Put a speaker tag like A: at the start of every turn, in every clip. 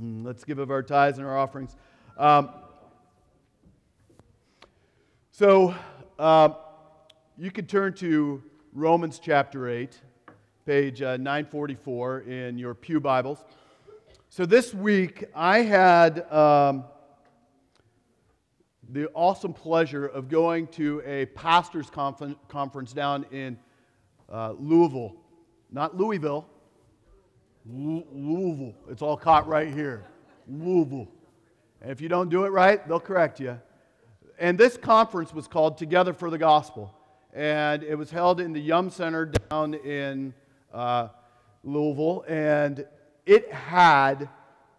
A: Mm, Let's give of our tithes and our offerings. Um, so, um, you could turn to Romans chapter 8, page uh, 944 in your Pew Bibles. So, this week I had um, the awesome pleasure of going to a pastor's conference down in uh, Louisville, not Louisville, Lou- Louisville. It's all caught right here. Louisville. And if you don't do it right, they'll correct you. And this conference was called Together for the Gospel. And it was held in the Yum Center down in uh, Louisville. And it had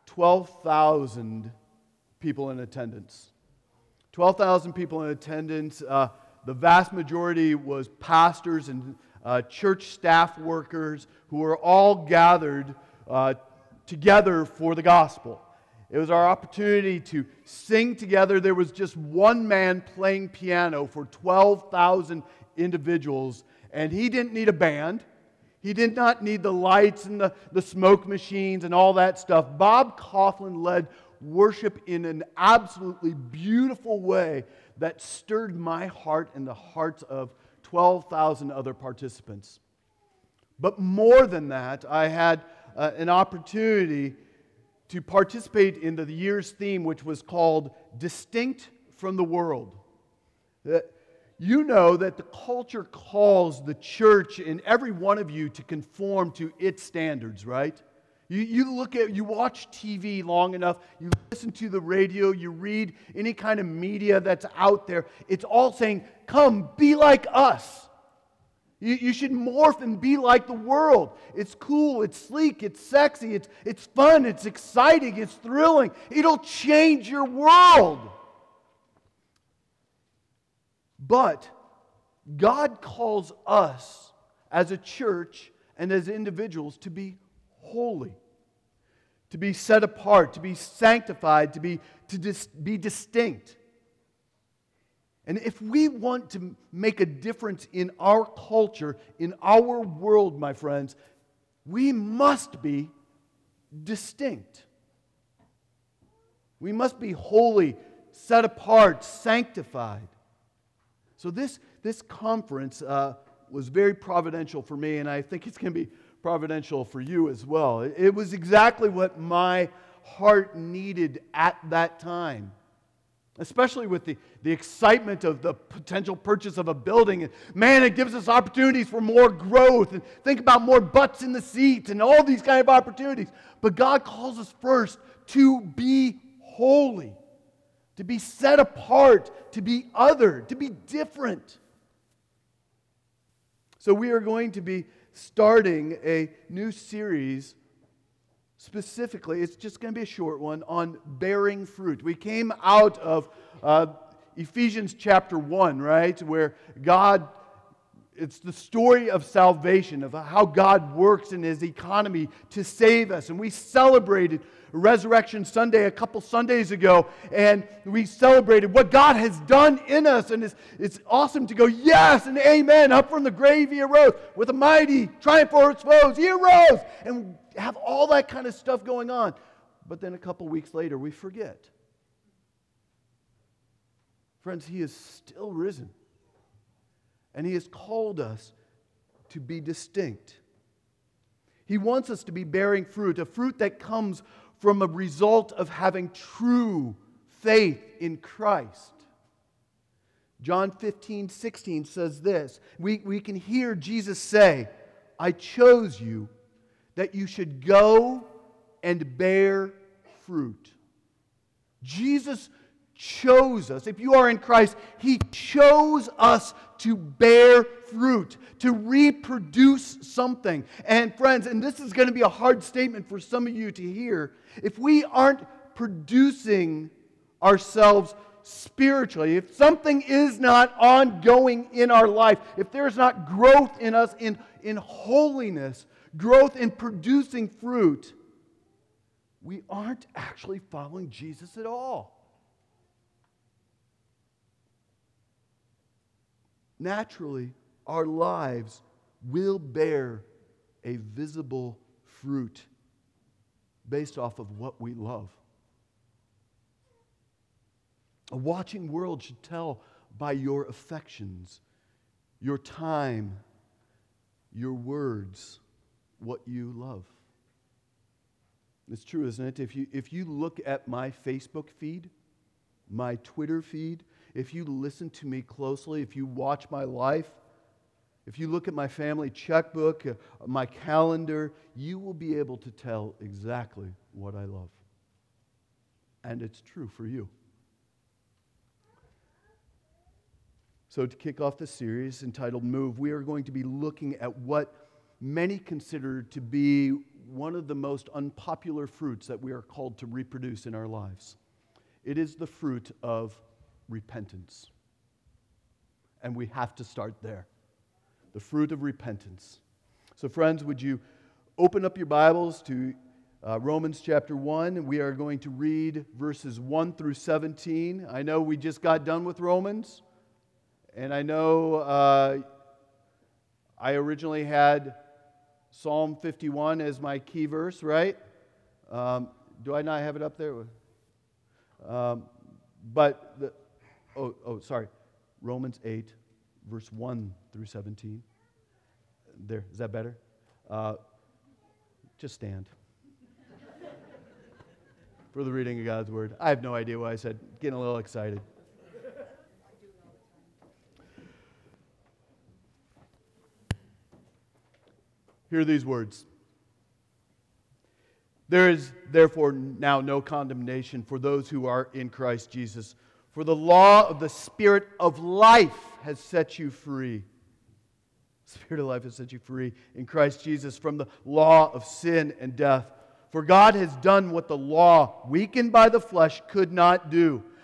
A: 12,000 people in attendance. 12,000 people in attendance. Uh, the vast majority was pastors and uh, church staff workers who were all gathered uh, together for the gospel. It was our opportunity to sing together. There was just one man playing piano for 12,000 individuals, and he didn't need a band. He did not need the lights and the, the smoke machines and all that stuff. Bob Kauflin led worship in an absolutely beautiful way that stirred my heart and the hearts of 12,000 other participants. But more than that, I had uh, an opportunity to participate in the year's theme, which was called Distinct from the World. That you know that the culture calls the church and every one of you to conform to its standards, right? You, you look at, you watch TV long enough, you listen to the radio, you read any kind of media that's out there. It's all saying, come, be like us. You, you should morph and be like the world. It's cool, it's sleek, it's sexy, it's, it's fun, it's exciting, it's thrilling. It'll change your world. But God calls us as a church and as individuals to be holy, to be set apart, to be sanctified, to be, to dis, be distinct. And if we want to make a difference in our culture, in our world, my friends, we must be distinct. We must be holy, set apart, sanctified. So, this, this conference uh, was very providential for me, and I think it's going to be providential for you as well. It, it was exactly what my heart needed at that time especially with the, the excitement of the potential purchase of a building. Man, it gives us opportunities for more growth and think about more butts in the seats and all these kind of opportunities. But God calls us first to be holy, to be set apart, to be other, to be different. So we are going to be starting a new series specifically, it's just going to be a short one on bearing fruit. We came out of uh, Ephesians chapter 1, right, where God, it's the story of salvation, of how God works in his economy to save us. And we celebrated Resurrection Sunday a couple Sundays ago, and we celebrated what God has done in us. And it's, it's awesome to go, yes, and amen. Up from the grave he arose with a mighty triumph over his foes. He arose. And have all that kind of stuff going on. But then a couple weeks later, we forget. Friends, He is still risen. And He has called us to be distinct. He wants us to be bearing fruit, a fruit that comes from a result of having true faith in Christ. John 15, 16 says this. We, we can hear Jesus say, I chose you that you should go and bear fruit. Jesus chose us. If you are in Christ, He chose us to bear fruit, to reproduce something. And friends, and this is going to be a hard statement for some of you to hear, if we aren't producing ourselves spiritually, if something is not ongoing in our life, if there's not growth in us in, in holiness, growth in producing fruit, we aren't actually following Jesus at all. Naturally, our lives will bear a visible fruit. based off of what we love. A watching world should tell by your affections, your time, your words, what you love. It's true, isn't it? If you, if you look at my Facebook feed, my Twitter feed, if you listen to me closely, if you watch my life, if you look at my family checkbook, uh, my calendar, you will be able to tell exactly what I love. And it's true for you. So, to kick off the series entitled Move, we are going to be looking at what many consider to be one of the most unpopular fruits that we are called to reproduce in our lives. It is the fruit of repentance. And we have to start there the fruit of repentance. So, friends, would you open up your Bibles to uh, Romans chapter 1? We are going to read verses 1 through 17. I know we just got done with Romans, and I know uh, I originally had Psalm 51 as my key verse, right? Um, do I not have it up there? Um, but, the, oh, oh, sorry. Romans 8, verse 1 through 17. There, is that better? Uh, just stand. For the reading of God's word. I have no idea why I said, getting a little excited. Hear these words. There is therefore now no condemnation for those who are in Christ Jesus. For the law of the Spirit of life has set you free. Spirit of life has set you free in Christ Jesus from the law of sin and death. For God has done what the law, weakened by the flesh, could not do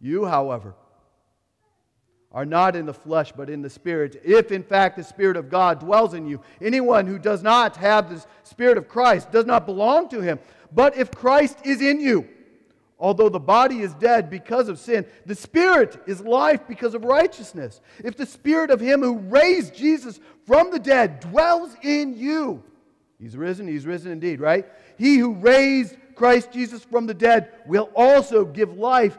A: You, however, are not in the flesh, but in the Spirit, if in fact the Spirit of God dwells in you. Anyone who does not have the Spirit of Christ does not belong to him. But if Christ is in you, although the body is dead because of sin, the Spirit is life because of righteousness. If the Spirit of him who raised Jesus from the dead dwells in you, he's risen, he's risen indeed, right? He who raised Christ Jesus from the dead will also give life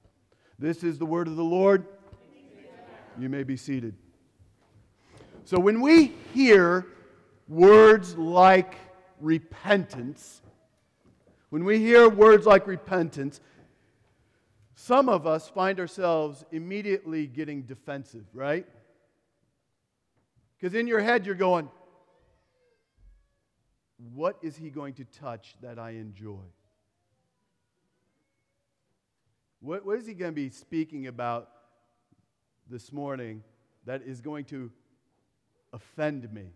A: This is the word of the Lord. You may be seated. So, when we hear words like repentance, when we hear words like repentance, some of us find ourselves immediately getting defensive, right? Because in your head, you're going, What is he going to touch that I enjoy? What, what is he going to be speaking about this morning that is going to offend me?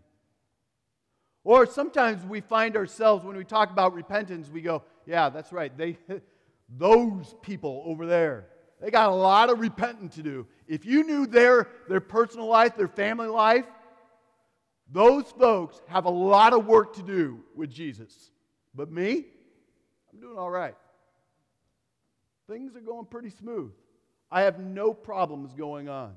A: Or sometimes we find ourselves, when we talk about repentance, we go, yeah, that's right. They, those people over there, they got a lot of repenting to do. If you knew their, their personal life, their family life, those folks have a lot of work to do with Jesus. But me, I'm doing all right. Things are going pretty smooth. I have no problems going on.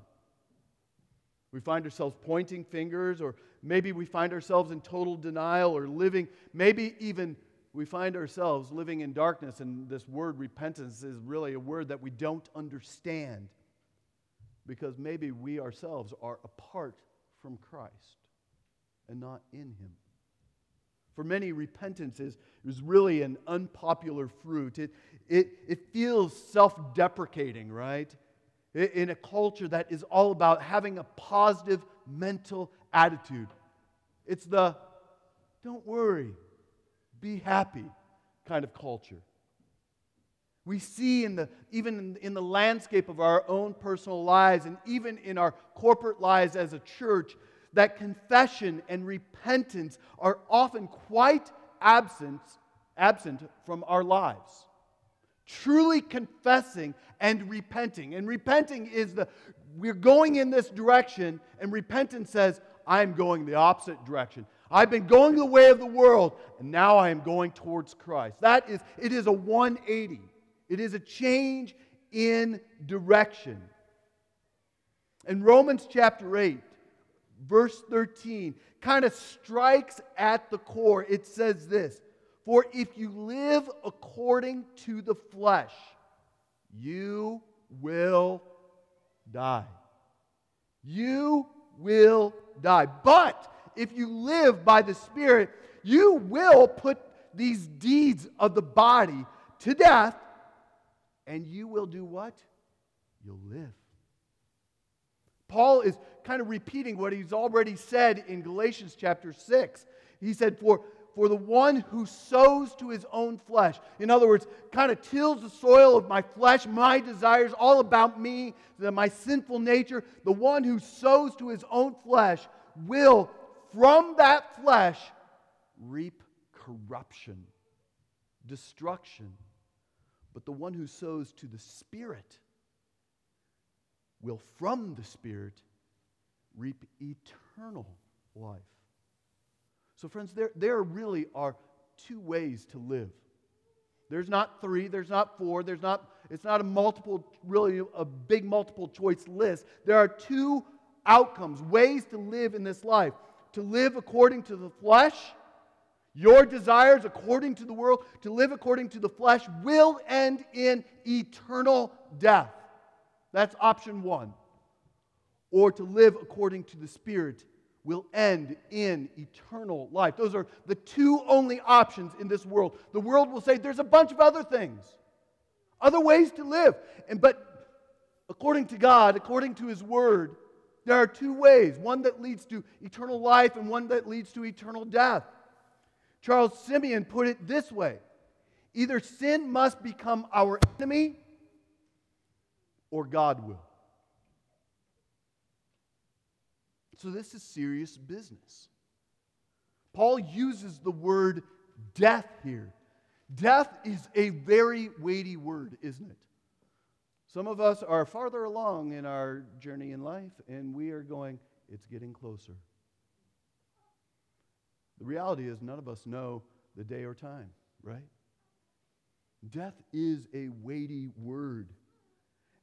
A: We find ourselves pointing fingers, or maybe we find ourselves in total denial or living, maybe even we find ourselves living in darkness, and this word repentance is really a word that we don't understand because maybe we ourselves are apart from Christ and not in Him. For many, repentance is, is really an unpopular fruit. It, it, it feels self deprecating, right? In a culture that is all about having a positive mental attitude. It's the don't worry, be happy kind of culture. We see in the, even in, in, the landscape of our own personal lives and even in our corporate lives as a church that confession and repentance are often quite absent, absent from our lives. Truly confessing and repenting. And repenting is the, we're going in this direction, and repentance says, I'm going the opposite direction. I've been going the way of the world, and now I am going towards Christ. That is, it is a 180. It is a change in direction. In Romans chapter 8, verse 13, kind of strikes at the core. It says this For if you live according to the flesh, you will die. You will die. But if you live by the Spirit, you will put these deeds of the body to death, and you will do what? You'll live. Paul is kind of repeating what he's already said in Galatians chapter 6. He said, For, for the one who sows to his own flesh, in other words, kind of tills the soil of my flesh, my desires, all about me, my sinful nature, the one who sows to his own flesh will from that flesh reap corruption, destruction. But the one who sows to the Spirit will from the Spirit reap eternal life. So, friends, there, there really are two ways to live. There's not three, there's not four, there's not, it's not a multiple, really a big multiple choice list. There are two outcomes, ways to live in this life to live according to the flesh, your desires according to the world, to live according to the flesh, will end in eternal death. That's option one. Or to live according to the Spirit will end in eternal life. Those are the two only options in this world. The world will say there's a bunch of other things, other ways to live. And but according to God, according to his word, there are two ways one that leads to eternal life and one that leads to eternal death. Charles Simeon put it this way either sin must become our enemy or God will. So, this is serious business. Paul uses the word death here. Death is a very weighty word, isn't it? Some of us are farther along in our journey in life, and we are going, it's getting closer. The reality is, none of us know the day or time, right? Death is a weighty word.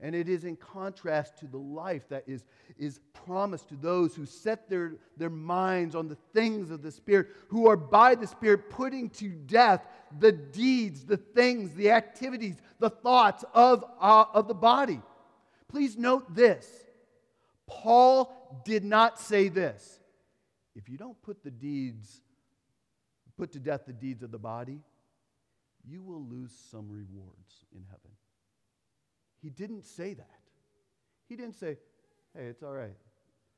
A: And it is in contrast to the life that is, is promised to those who set their, their minds on the things of the Spirit, who are by the Spirit putting to death the deeds, the things, the activities, the thoughts of, uh, of the body. Please note this Paul did not say this. If you don't put the deeds, put to death the deeds of the body, you will lose some rewards in heaven. He didn't say that. He didn't say, hey, it's all right.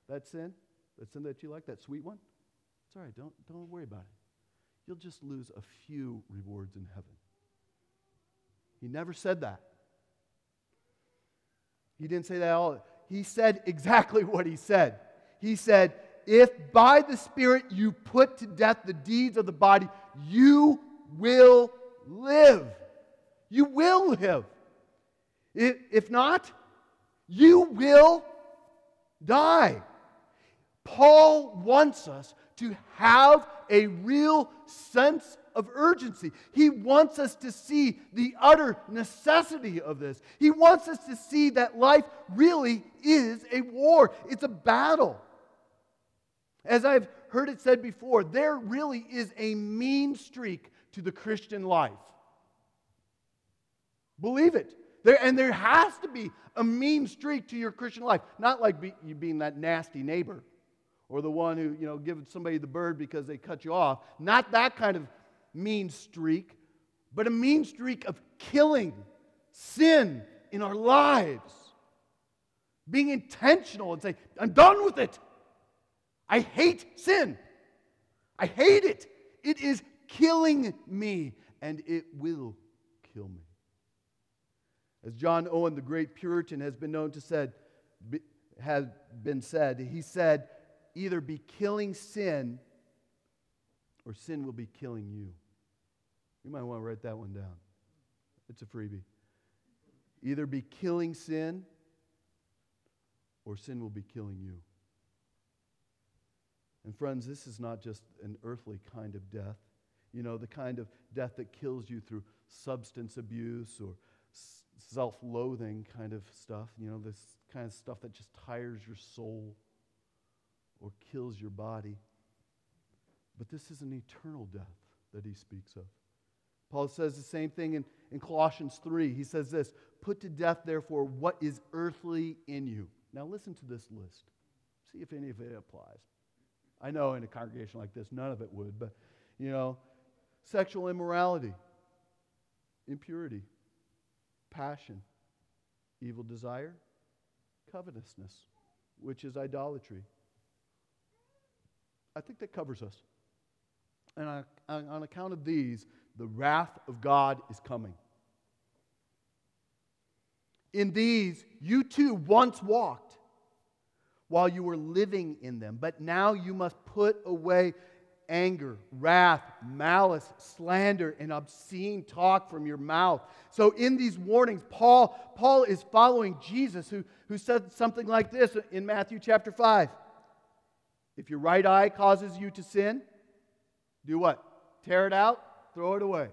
A: That sin, that sin that you like, that sweet one, it's all right. Don't, don't worry about it. You'll just lose a few rewards in heaven. He never said that. He didn't say that at all. He said exactly what he said. He said, If by the Spirit you put to death the deeds of the body, you will live. You will live. If not, you will die. Paul wants us to have a real sense of urgency. He wants us to see the utter necessity of this. He wants us to see that life really is a war, it's a battle. As I've heard it said before, there really is a mean streak to the Christian life. Believe it. There, and there has to be a mean streak to your Christian life. Not like be, you being that nasty neighbor or the one who, you know, gives somebody the bird because they cut you off. Not that kind of mean streak, but a mean streak of killing sin in our lives. Being intentional and say, I'm done with it. I hate sin. I hate it. It is killing me, and it will kill me. As John Owen, the great Puritan, has been known to said, has been said, he said, either be killing sin or sin will be killing you. You might want to write that one down. It's a freebie. Either be killing sin or sin will be killing you. And friends, this is not just an earthly kind of death. You know, the kind of death that kills you through substance abuse or self loathing kind of stuff. You know, this kind of stuff that just tires your soul or kills your body. But this is an eternal death that he speaks of. Paul says the same thing in, in Colossians 3. He says this Put to death, therefore, what is earthly in you. Now, listen to this list. See if any of it applies. I know in a congregation like this, none of it would, but, you know, sexual immorality, impurity, passion, evil desire, covetousness, which is idolatry. I think that covers us. And on, on account of these, the wrath of God is coming. In these, you too once walked while you were living in them, but now you must put away anger, wrath, malice, slander, and obscene talk from your mouth. So in these warnings, Paul, Paul is following Jesus, who, who said something like this in Matthew chapter 5. If your right eye causes you to sin, do what? Tear it out, throw it away.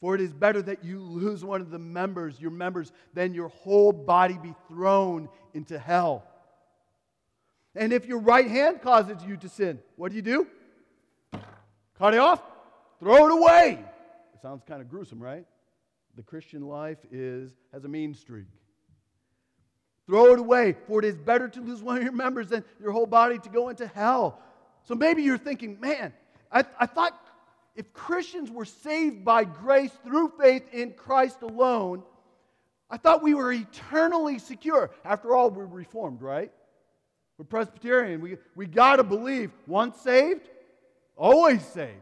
A: For it is better that you lose one of the members, your members, than your whole body be thrown into hell. And if your right hand causes you to sin, what do you do? Cut it off, throw it away. It sounds kind of gruesome, right? The Christian life is has a mean streak. Throw it away, for it is better to lose one of your members than your whole body to go into hell. So maybe you're thinking, man, I, I thought if Christians were saved by grace through faith in Christ alone, I thought we were eternally secure. After all, we're reformed, right? We're Presbyterian. We, we got to believe once saved, always saved.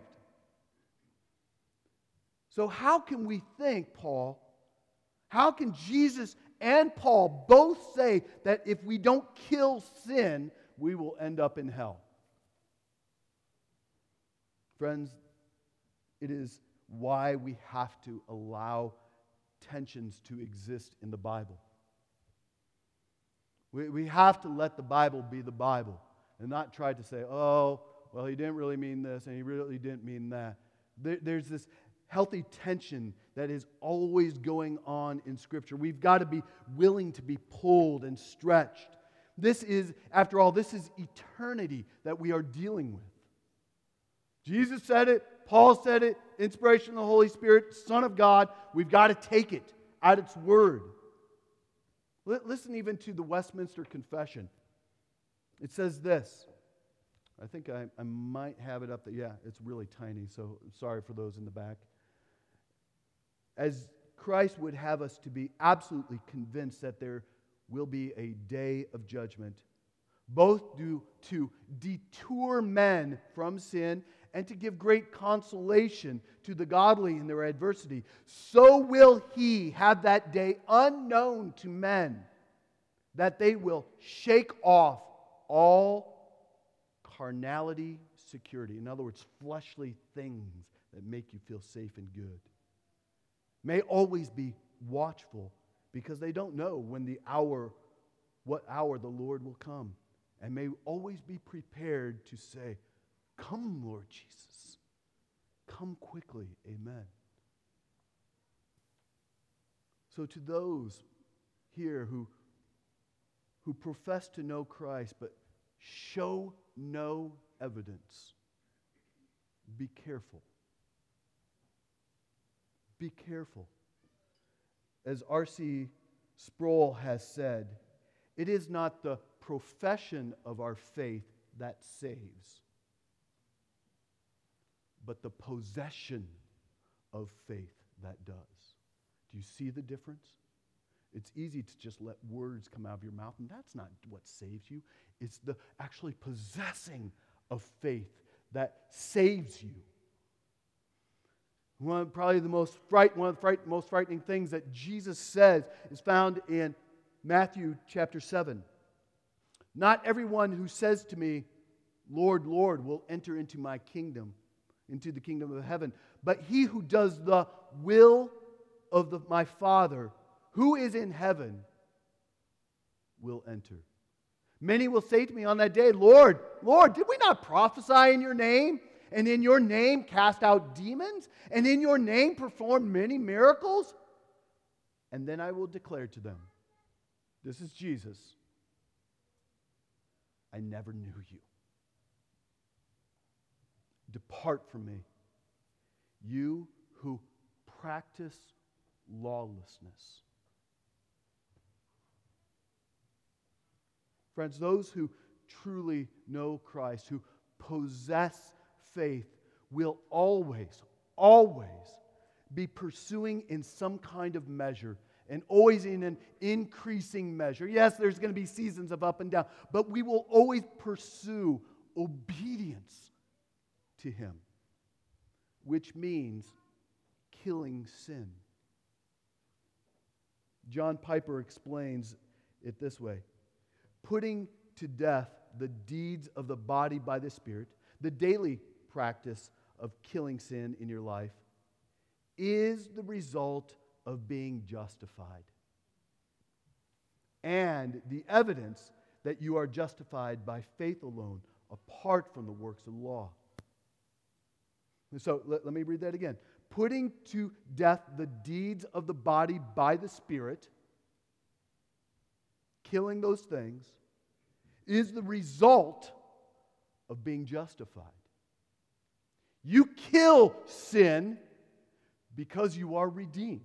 A: So, how can we think, Paul? How can Jesus and Paul both say that if we don't kill sin, we will end up in hell? Friends, it is why we have to allow tensions to exist in the Bible. We, we have to let the Bible be the Bible and not try to say, oh, well, he didn't really mean this and he really didn't mean that. There, there's this healthy tension that is always going on in Scripture. We've got to be willing to be pulled and stretched. This is, after all, this is eternity that we are dealing with. Jesus said it, Paul said it, inspiration of the Holy Spirit, Son of God. We've got to take it at its word. Listen even to the Westminster Confession. It says this. I think I, I might have it up there. Yeah, it's really tiny, so sorry for those in the back. As Christ would have us to be absolutely convinced that there will be a day of judgment, both due to detour men from sin and to give great consolation to the godly in their adversity, so will he have that day unknown to men, that they will shake off all carnality, security. In other words, fleshly things that make you feel safe and good. May always be watchful because they don't know when the hour, what hour the Lord will come. And may always be prepared to say, Come, Lord Jesus. Come quickly. Amen. So, to those here who, who profess to know Christ but show no evidence, be careful. Be careful. As R.C. Sproul has said, it is not the profession of our faith that saves, but the possession of faith that does. Do you see the difference? It's easy to just let words come out of your mouth, and that's not what saves you. It's the actually possessing of faith that saves you. One probably the most fright, one of the fright, most frightening things that Jesus says is found in Matthew chapter 7. Not everyone who says to me, Lord, Lord, will enter into my kingdom, into the kingdom of heaven, but he who does the will of the, my Father who is in heaven will enter. Many will say to me on that day, Lord, Lord, did we not prophesy in your name? And in your name cast out demons? And in your name perform many miracles? And then I will declare to them, This is Jesus. I never knew you. Depart from me, you who practice lawlessness. Friends, those who truly know Christ, who possess faith, will always, always be pursuing in some kind of measure and always in an increasing measure. Yes, there's going to be seasons of up and down, but we will always pursue obedience to Him, which means killing sin. John Piper explains it this way putting to death the deeds of the body by the Spirit, the daily practice of killing sin in your life, is the result of being justified and the evidence that you are justified by faith alone, apart from the works of the law. So let, let me read that again. Putting to death the deeds of the body by the Spirit, killing those things, is the result of being justified. You kill sin because you are redeemed.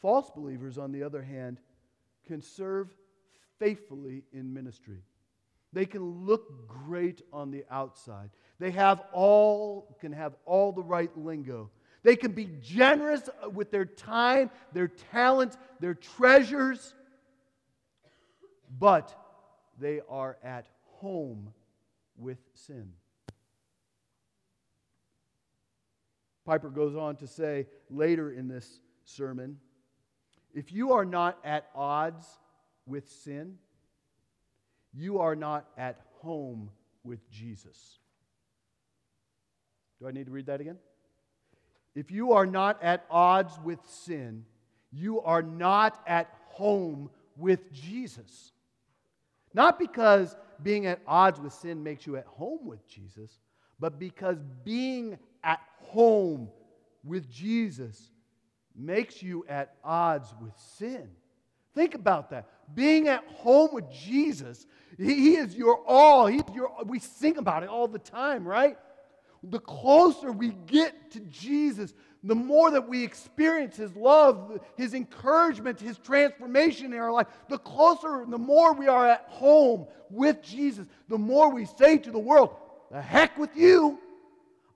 A: False believers, on the other hand, can serve faithfully in ministry. They can look great on the outside. They have all can have all the right lingo. They can be generous with their time, their talents, their treasures, but they are at home with sin. Piper goes on to say later in this sermon if you are not at odds with sin, you are not at home with Jesus. Do I need to read that again? If you are not at odds with sin, you are not at home with Jesus. Not because being at odds with sin makes you at home with Jesus, but because being at home with Jesus makes you at odds with sin. Think about that. Being at home with Jesus, He is your all. He's your, we sing about it all the time, right? The closer we get to Jesus, the more that we experience His love, His encouragement, His transformation in our life, the closer, the more we are at home with Jesus, the more we say to the world, the heck with you.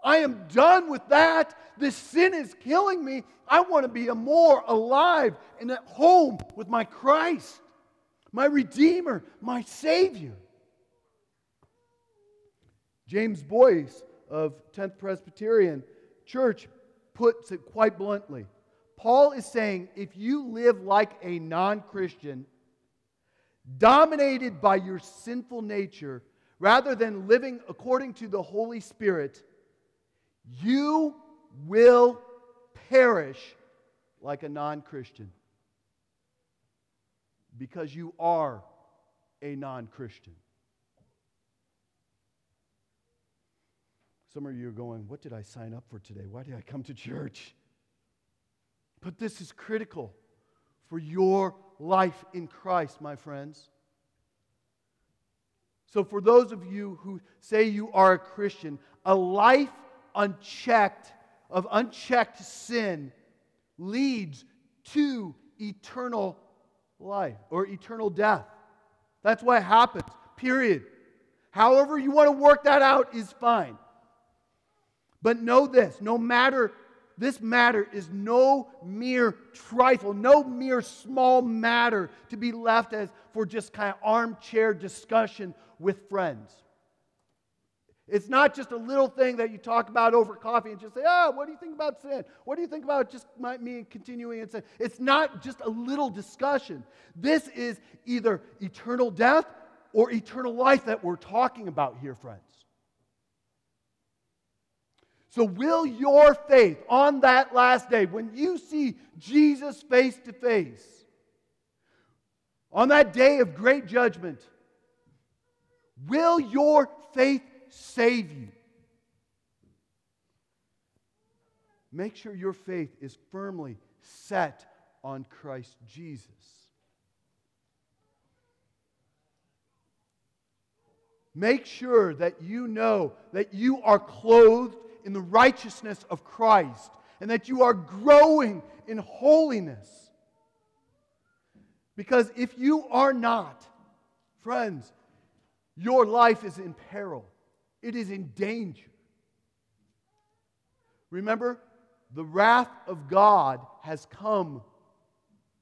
A: I am done with that. This sin is killing me. I want to be more alive and at home with my Christ, my Redeemer, my Savior. James Boice of 10th Presbyterian Church puts it quite bluntly. Paul is saying if you live like a non Christian, dominated by your sinful nature, rather than living according to the Holy Spirit, you will perish like a non Christian because you are a non Christian. Some of you are going, What did I sign up for today? Why did I come to church? But this is critical for your life in Christ, my friends. So, for those of you who say you are a Christian, a life unchecked of unchecked sin leads to eternal life or eternal death. That's what happens, period. However, you want to work that out is fine. But know this no matter, this matter is no mere trifle, no mere small matter to be left as for just kind of armchair discussion with friends. It's not just a little thing that you talk about over coffee and just say, oh, what do you think about sin? What do you think about just me continuing in sin? It's not just a little discussion. This is either eternal death or eternal life that we're talking about here, friends. So, will your faith on that last day, when you see Jesus face to face, on that day of great judgment, will your faith save you? Make sure your faith is firmly set on Christ Jesus. Make sure that you know that you are clothed in the righteousness of Christ and that you are growing in holiness. Because if you are not, friends, your life is in peril, it is in danger. Remember, the wrath of God has come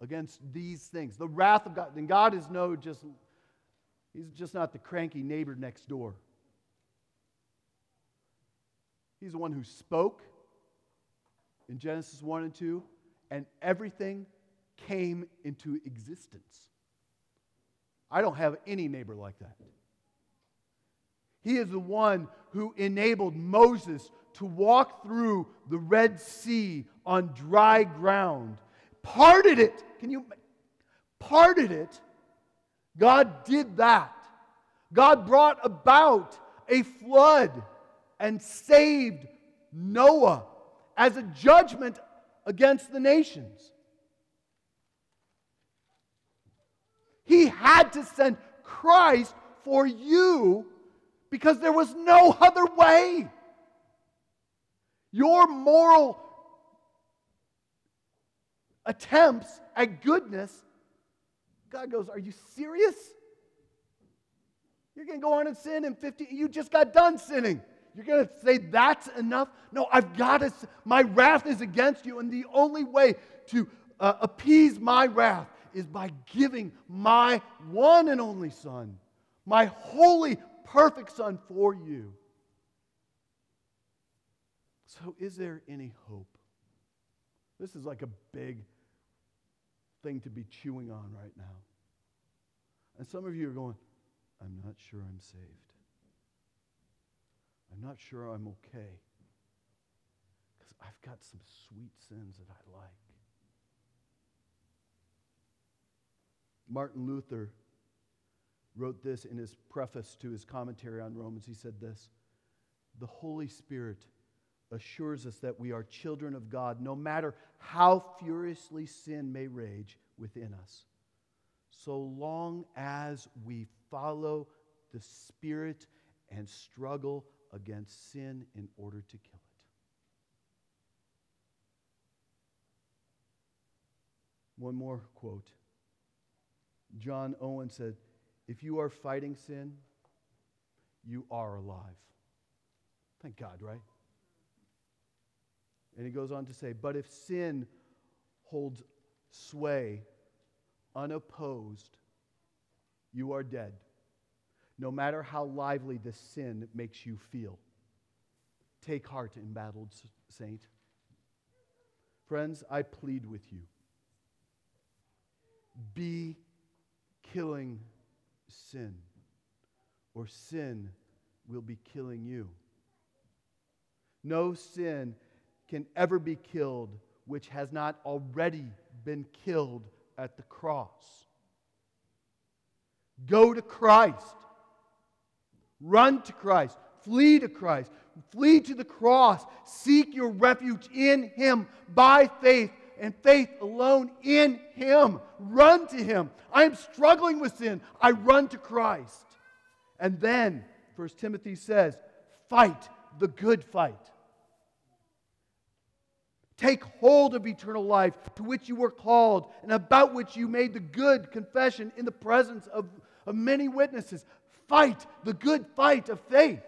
A: against these things. The wrath of God. And God is no just, He's just not the cranky neighbor next door. He's the one who spoke in Genesis 1 and 2, and everything came into existence. I don't have any neighbor like that. He is the one who enabled Moses to walk through the Red Sea on dry ground, parted it. Can you? Parted it. God did that. God brought about a flood and saved Noah as a judgment against the nations. He had to send Christ for you because there was no other way. Your moral attempts at goodness, God goes, Are you serious? You're going to go on and sin in 50, you just got done sinning. You're going to say that's enough? No, I've got to, my wrath is against you, and the only way to uh, appease my wrath is by giving my one and only Son, my holy, perfect Son for you. So, is there any hope? This is like a big thing to be chewing on right now. And some of you are going, I'm not sure I'm saved. I'm not sure I'm okay because I've got some sweet sins that I like. Martin Luther wrote this in his preface to his commentary on Romans. He said this The Holy Spirit assures us that we are children of God no matter how furiously sin may rage within us, so long as we follow the Spirit and struggle against sin in order to kill it. One more quote. John Owen said, If you are fighting sin, you are alive. Thank God, right? And he goes on to say, But if sin holds sway unopposed, you are dead. no matter how lively the sin makes you feel. Take heart, embattled saint. Friends, I plead with you be killing sin, or sin will be killing you. No sin can ever be killed which has not already been killed at the cross. Go to Christ. Run to Christ. Flee to Christ. Flee to the cross. Seek your refuge in Him by faith and faith alone in Him. Run to Him. I am struggling with sin. I run to Christ. And then, First Timothy says, fight the good fight. Take hold of eternal life to which you were called and about which you made the good confession in the presence of, of many witnesses. Fight the good fight of faith.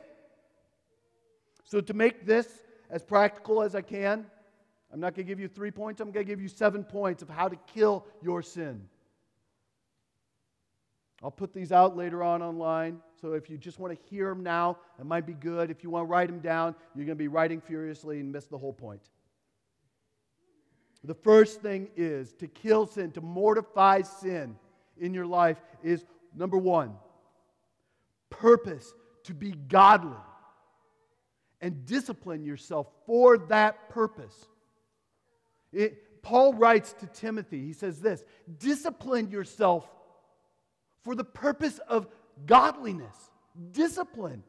A: So, to make this as practical as I can, I'm not going to give you three points, I'm going to give you seven points of how to kill your sin. I'll put these out later on online. So if you just want to hear them now, it might be good. If you want to write them down, you're going to be writing furiously and miss the whole point. The first thing is to kill sin, to mortify sin in your life is number one, purpose to be godly and discipline yourself for that purpose. It, Paul writes to Timothy, he says this discipline yourself for the purpose of godliness. Discipline.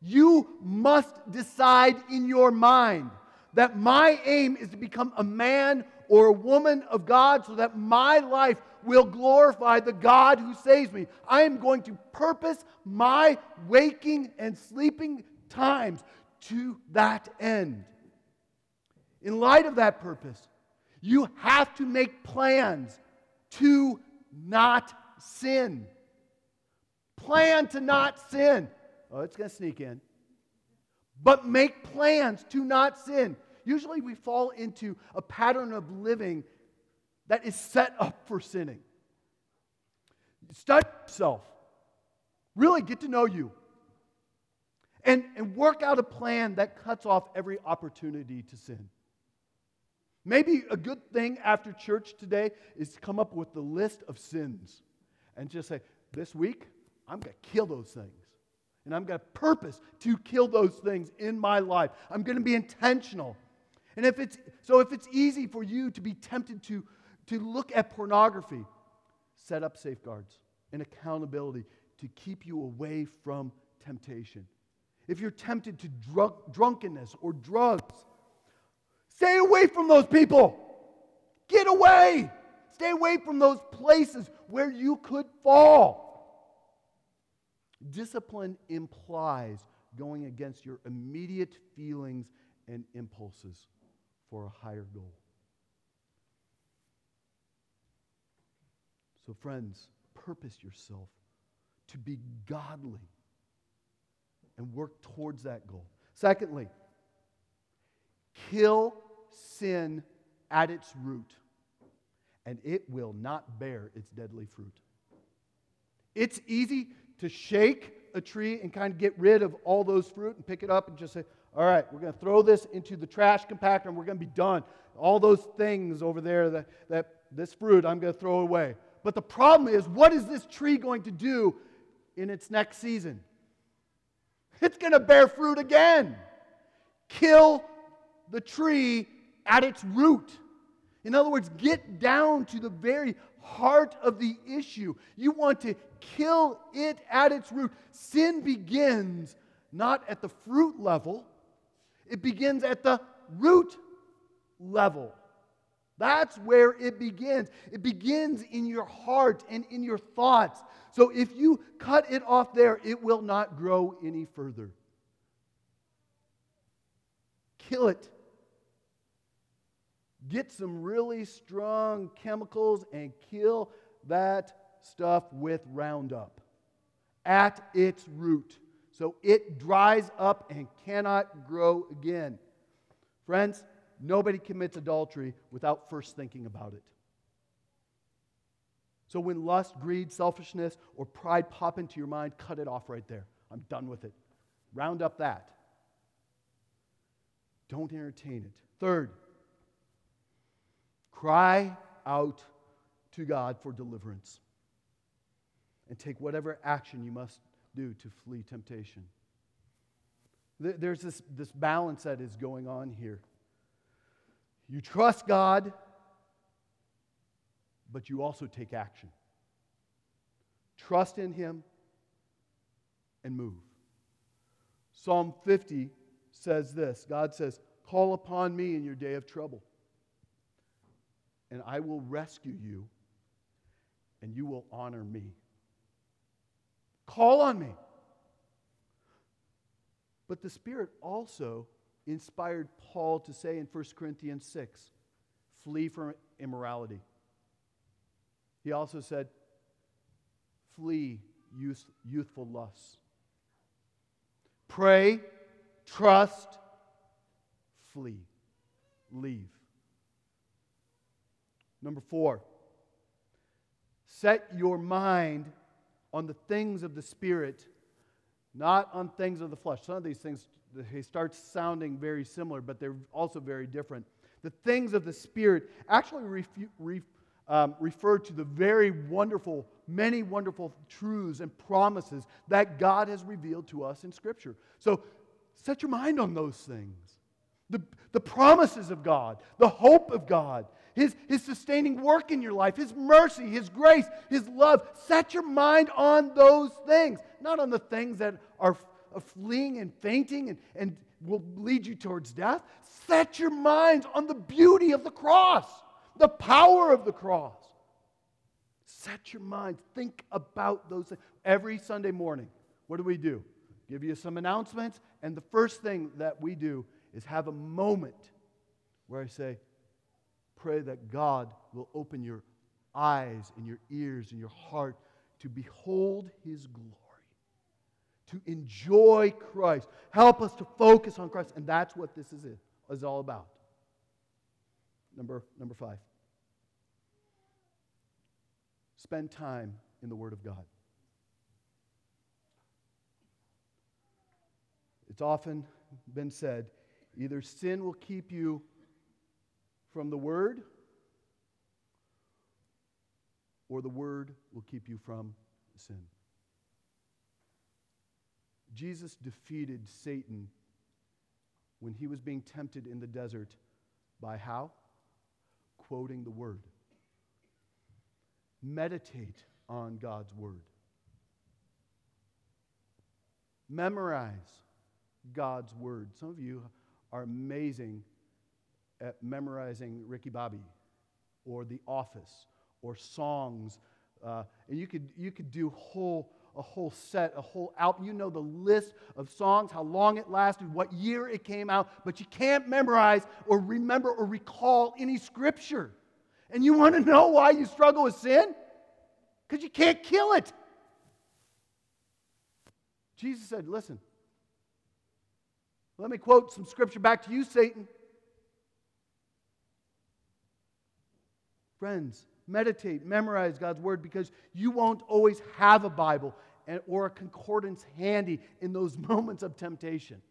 A: You must decide in your mind that my aim is to become a man or a woman of God so that my life will glorify the God who saves me. I am going to purpose my waking and sleeping times to that end. In light of that purpose, you have to make plans to not sin. Plan to not sin. Oh, it's going to sneak in. But make plans to not sin. Usually we fall into a pattern of living that is set up for sinning. Study yourself. Really get to know you. And, and work out a plan that cuts off every opportunity to sin. Maybe a good thing after church today is to come up with the list of sins and just say, this week, I'm going to kill those things. And I'm going to purpose to kill those things in my life. I'm going to be intentional. And if it's so if it's easy for you to be tempted to, to look at pornography, set up safeguards and accountability to keep you away from temptation. If you're tempted to drunk, drunkenness or drugs, stay away from those people. Get away. Stay away from those places where you could fall. Discipline implies going against your immediate feelings and impulses for a higher goal. So, friends, purpose yourself to be godly and work towards that goal. Secondly, kill sin at its root, and it will not bear its deadly fruit. It's easy to shake a tree and kind of get rid of all those fruit and pick it up and just say, all right, we're going to throw this into the trash compactor and we're going to be done. All those things over there, that, that this fruit, I'm going to throw away. But the problem is, what is this tree going to do in its next season? It's going to bear fruit again. Kill the tree at its root. In other words, get down to the very heart of the issue. You want to kill it at its root. Sin begins not at the fruit level, it begins at the root level. That's where it begins. It begins in your heart and in your thoughts. So if you cut it off there, it will not grow any further. Kill it. Get some really strong chemicals and kill that stuff with Roundup at its root so it dries up and cannot grow again. Friends, nobody commits adultery without first thinking about it. So when lust, greed, selfishness, or pride pop into your mind, cut it off right there. I'm done with it. Round up that. Don't entertain it. Third, cry out to God for deliverance and take whatever action you must do to flee temptation. There's this, this balance that is going on here. You trust God, but you also take action. Trust in Him and move. Psalm 50 says this God says, Call upon me in your day of trouble, and I will rescue you, and you will honor me. Call on me. But the Spirit also inspired Paul to say in 1 Corinthians 6 flee from immorality. He also said, flee youth, youthful lusts. Pray, trust, flee, leave. Number four, set your mind on the things of the Spirit, not on things of the flesh. Some of these things they start sounding very similar, but they're also very different. The things of the Spirit actually refu- re- um, refer to the very wonderful, many wonderful truths and promises that God has revealed to us in Scripture. So set your mind on those things. The, the promises of God, the hope of God, his, his sustaining work in your life, His mercy, His grace, His love. Set your mind on those things, not on the things that are uh, fleeing and fainting and, and will lead you towards death. Set your minds on the beauty of the cross the power of the cross. Set your mind, think about those things. Every Sunday morning, what do we do? Give you some announcements, and the first thing that we do is have a moment where I say, Pray that God will open your eyes and your ears and your heart to behold His glory, to enjoy Christ. Help us to focus on Christ. And that's what this is, is all about. Number, number five. Spend time in the Word of God. It's often been said either sin will keep you from the Word, or the Word will keep you from sin. Jesus defeated Satan when he was being tempted in the desert by how? quoting the Word. Meditate on God's Word. Memorize God's Word. Some of you are amazing at memorizing Ricky Bobby or The Office or songs. Uh, and you could, you could do whole, a whole set, a whole album. You know the list of songs, how long it lasted, what year it came out, but you can't memorize or remember or recall any scripture. And you want to know why you struggle with sin? Because you can't kill it. Jesus said, Listen, let me quote some scripture back to you, Satan. Friends, meditate, memorize God's word because you won't always have a Bible and, or a concordance handy in those moments of temptation.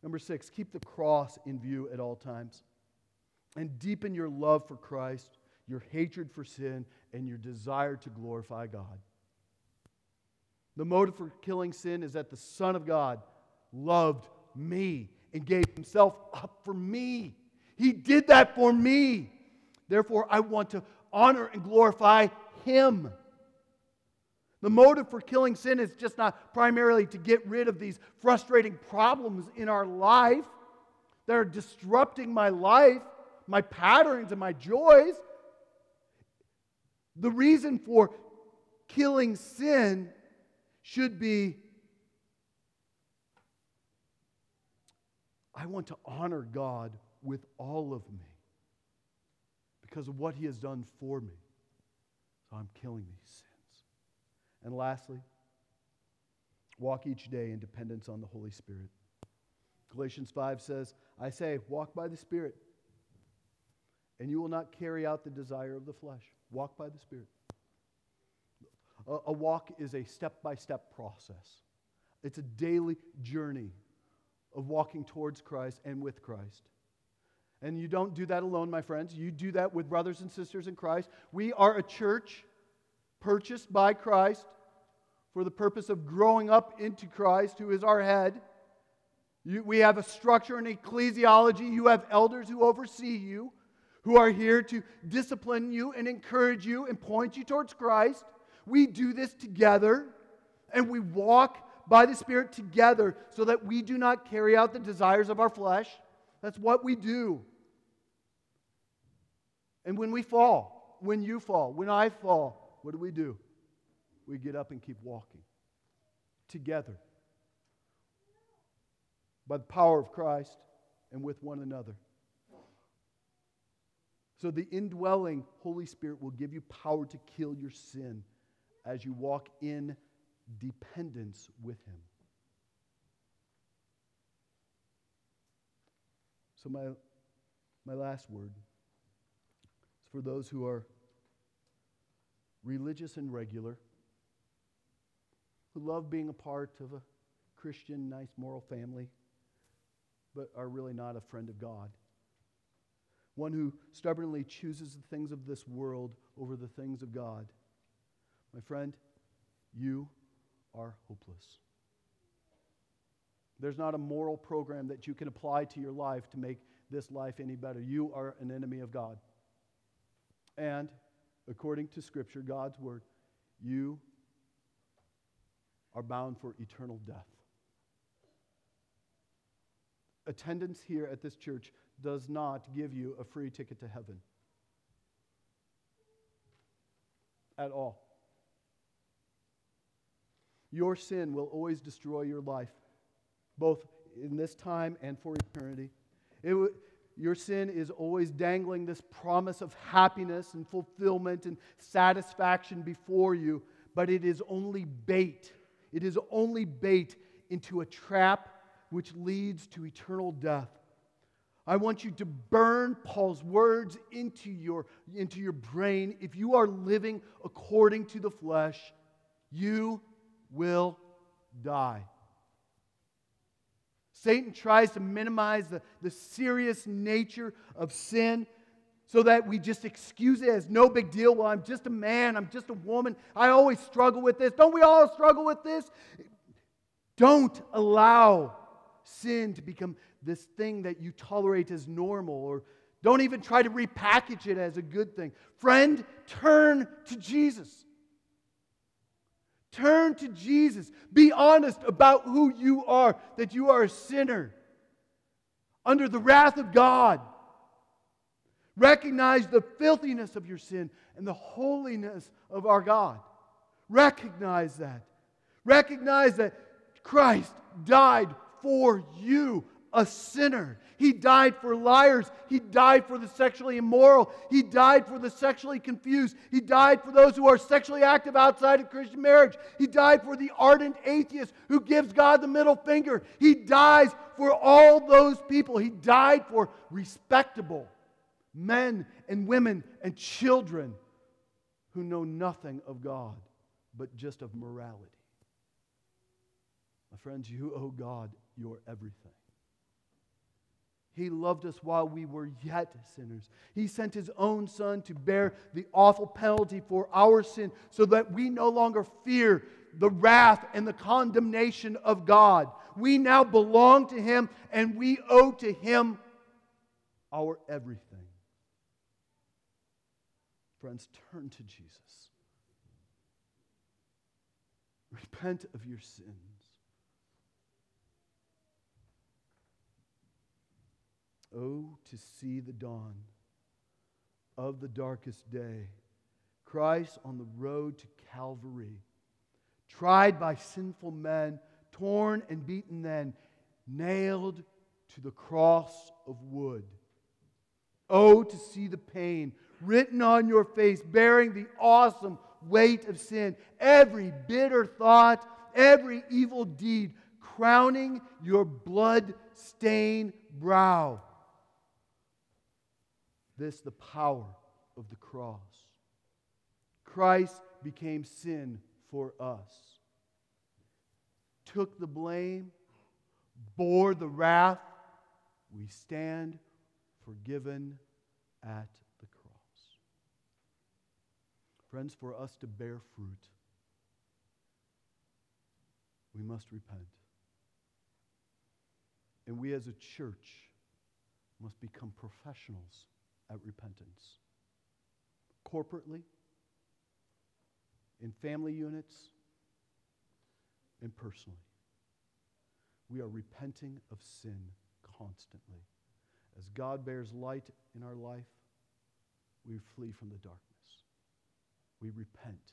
A: Number six, keep the cross in view at all times and deepen your love for Christ, your hatred for sin, and your desire to glorify God. The motive for killing sin is that the Son of God loved me and gave himself up for me. He did that for me. Therefore, I want to honor and glorify him. The motive for killing sin is just not primarily to get rid of these frustrating problems in our life that are disrupting my life, my patterns, and my joys. The reason for killing sin should be I want to honor God with all of me because of what He has done for me. So I'm killing these sins. And lastly, walk each day in dependence on the Holy Spirit. Galatians 5 says, I say, walk by the Spirit, and you will not carry out the desire of the flesh. Walk by the Spirit. A, a walk is a step by step process, it's a daily journey of walking towards Christ and with Christ. And you don't do that alone, my friends. You do that with brothers and sisters in Christ. We are a church purchased by Christ for the purpose of growing up into Christ, who is our head. You, we have a structure and ecclesiology. You have elders who oversee you, who are here to discipline you and encourage you and point you towards Christ. We do this together, and we walk by the Spirit together so that we do not carry out the desires of our flesh. That's what we do. And when we fall, when you fall, when I fall, what do we do? We get up and keep walking together by the power of Christ and with one another. So the indwelling Holy Spirit will give you power to kill your sin as you walk in dependence with Him. So, my, my last word is for those who are religious and regular, who love being a part of a Christian, nice, moral family, but are really not a friend of God. One who stubbornly chooses the things of this world over the things of God. My friend, you are hopeless. There's not a moral program that you can apply to your life to make this life any better. You are an enemy of God. And according to Scripture, God's Word, you are bound for eternal death. Attendance here at this church does not give you a free ticket to heaven. At all. Your sin will always destroy your life, both in this time and for eternity. W- your sin is always dangling this promise of happiness and fulfillment and satisfaction before you, but it is only bait. It is only bait into a trap which leads to eternal death. I want you to burn Paul's words into your, into your brain. If you are living according to the flesh, you will die. Satan tries to minimize the, the serious nature of sin so that we just excuse it as no big deal. Well, I'm just a man, I'm just a woman. I always struggle with this. Don't we all struggle with this? Don't allow sin to become this thing that you tolerate as normal or don't even try to repackage it as a good thing. Friend, turn to Jesus. Turn to Jesus. Be honest about who you are, that you are a sinner under the wrath of God. Recognize the filthiness of your sin and the holiness of our God. Recognize that. Recognize that Christ died for you a sinner. He died for liars. He died for the sexually immoral. He died for the sexually confused. He died for those who are sexually active outside of Christian marriage. He died for the ardent atheist who gives God the middle finger. He dies for all those people. He died for respectable men and women and children who know nothing of God but just of morality. My friends, you owe God your everything. He loved us while we were yet sinners. He sent His own Son to bear the awful penalty for our sin so that we no longer fear the wrath and the condemnation of God. We now belong to Him and we owe to Him our everything. Friends, turn to Jesus. Repent of your sins. Oh, to see the dawn of the darkest day. Christ on the road to Calvary, tried by sinful men, torn and beaten then, nailed to the cross of wood. Oh, to see the pain written on your face, bearing the awesome weight of sin, every bitter thought, every evil deed, crowning your blood stained brow. This the power of the cross. Christ became sin for us, took the blame, bore the wrath. We stand forgiven at the cross. Friends, for us to bear fruit, we must repent. And we as a church must become professionals at repentance. Corporately, in family units, and personally. We are repenting of sin constantly. As God bears light in our life, we flee from the darkness. We repent.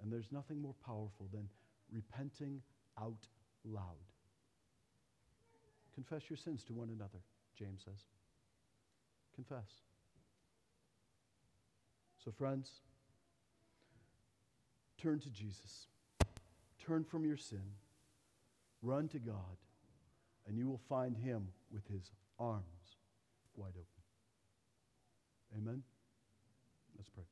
A: And there's nothing more powerful than repenting out loud. Confess your sins to one another, James says. Confess. So, friends, turn to Jesus. Turn from your sin. Run to God, and you will find him with his arms wide open. Amen? Let's pray.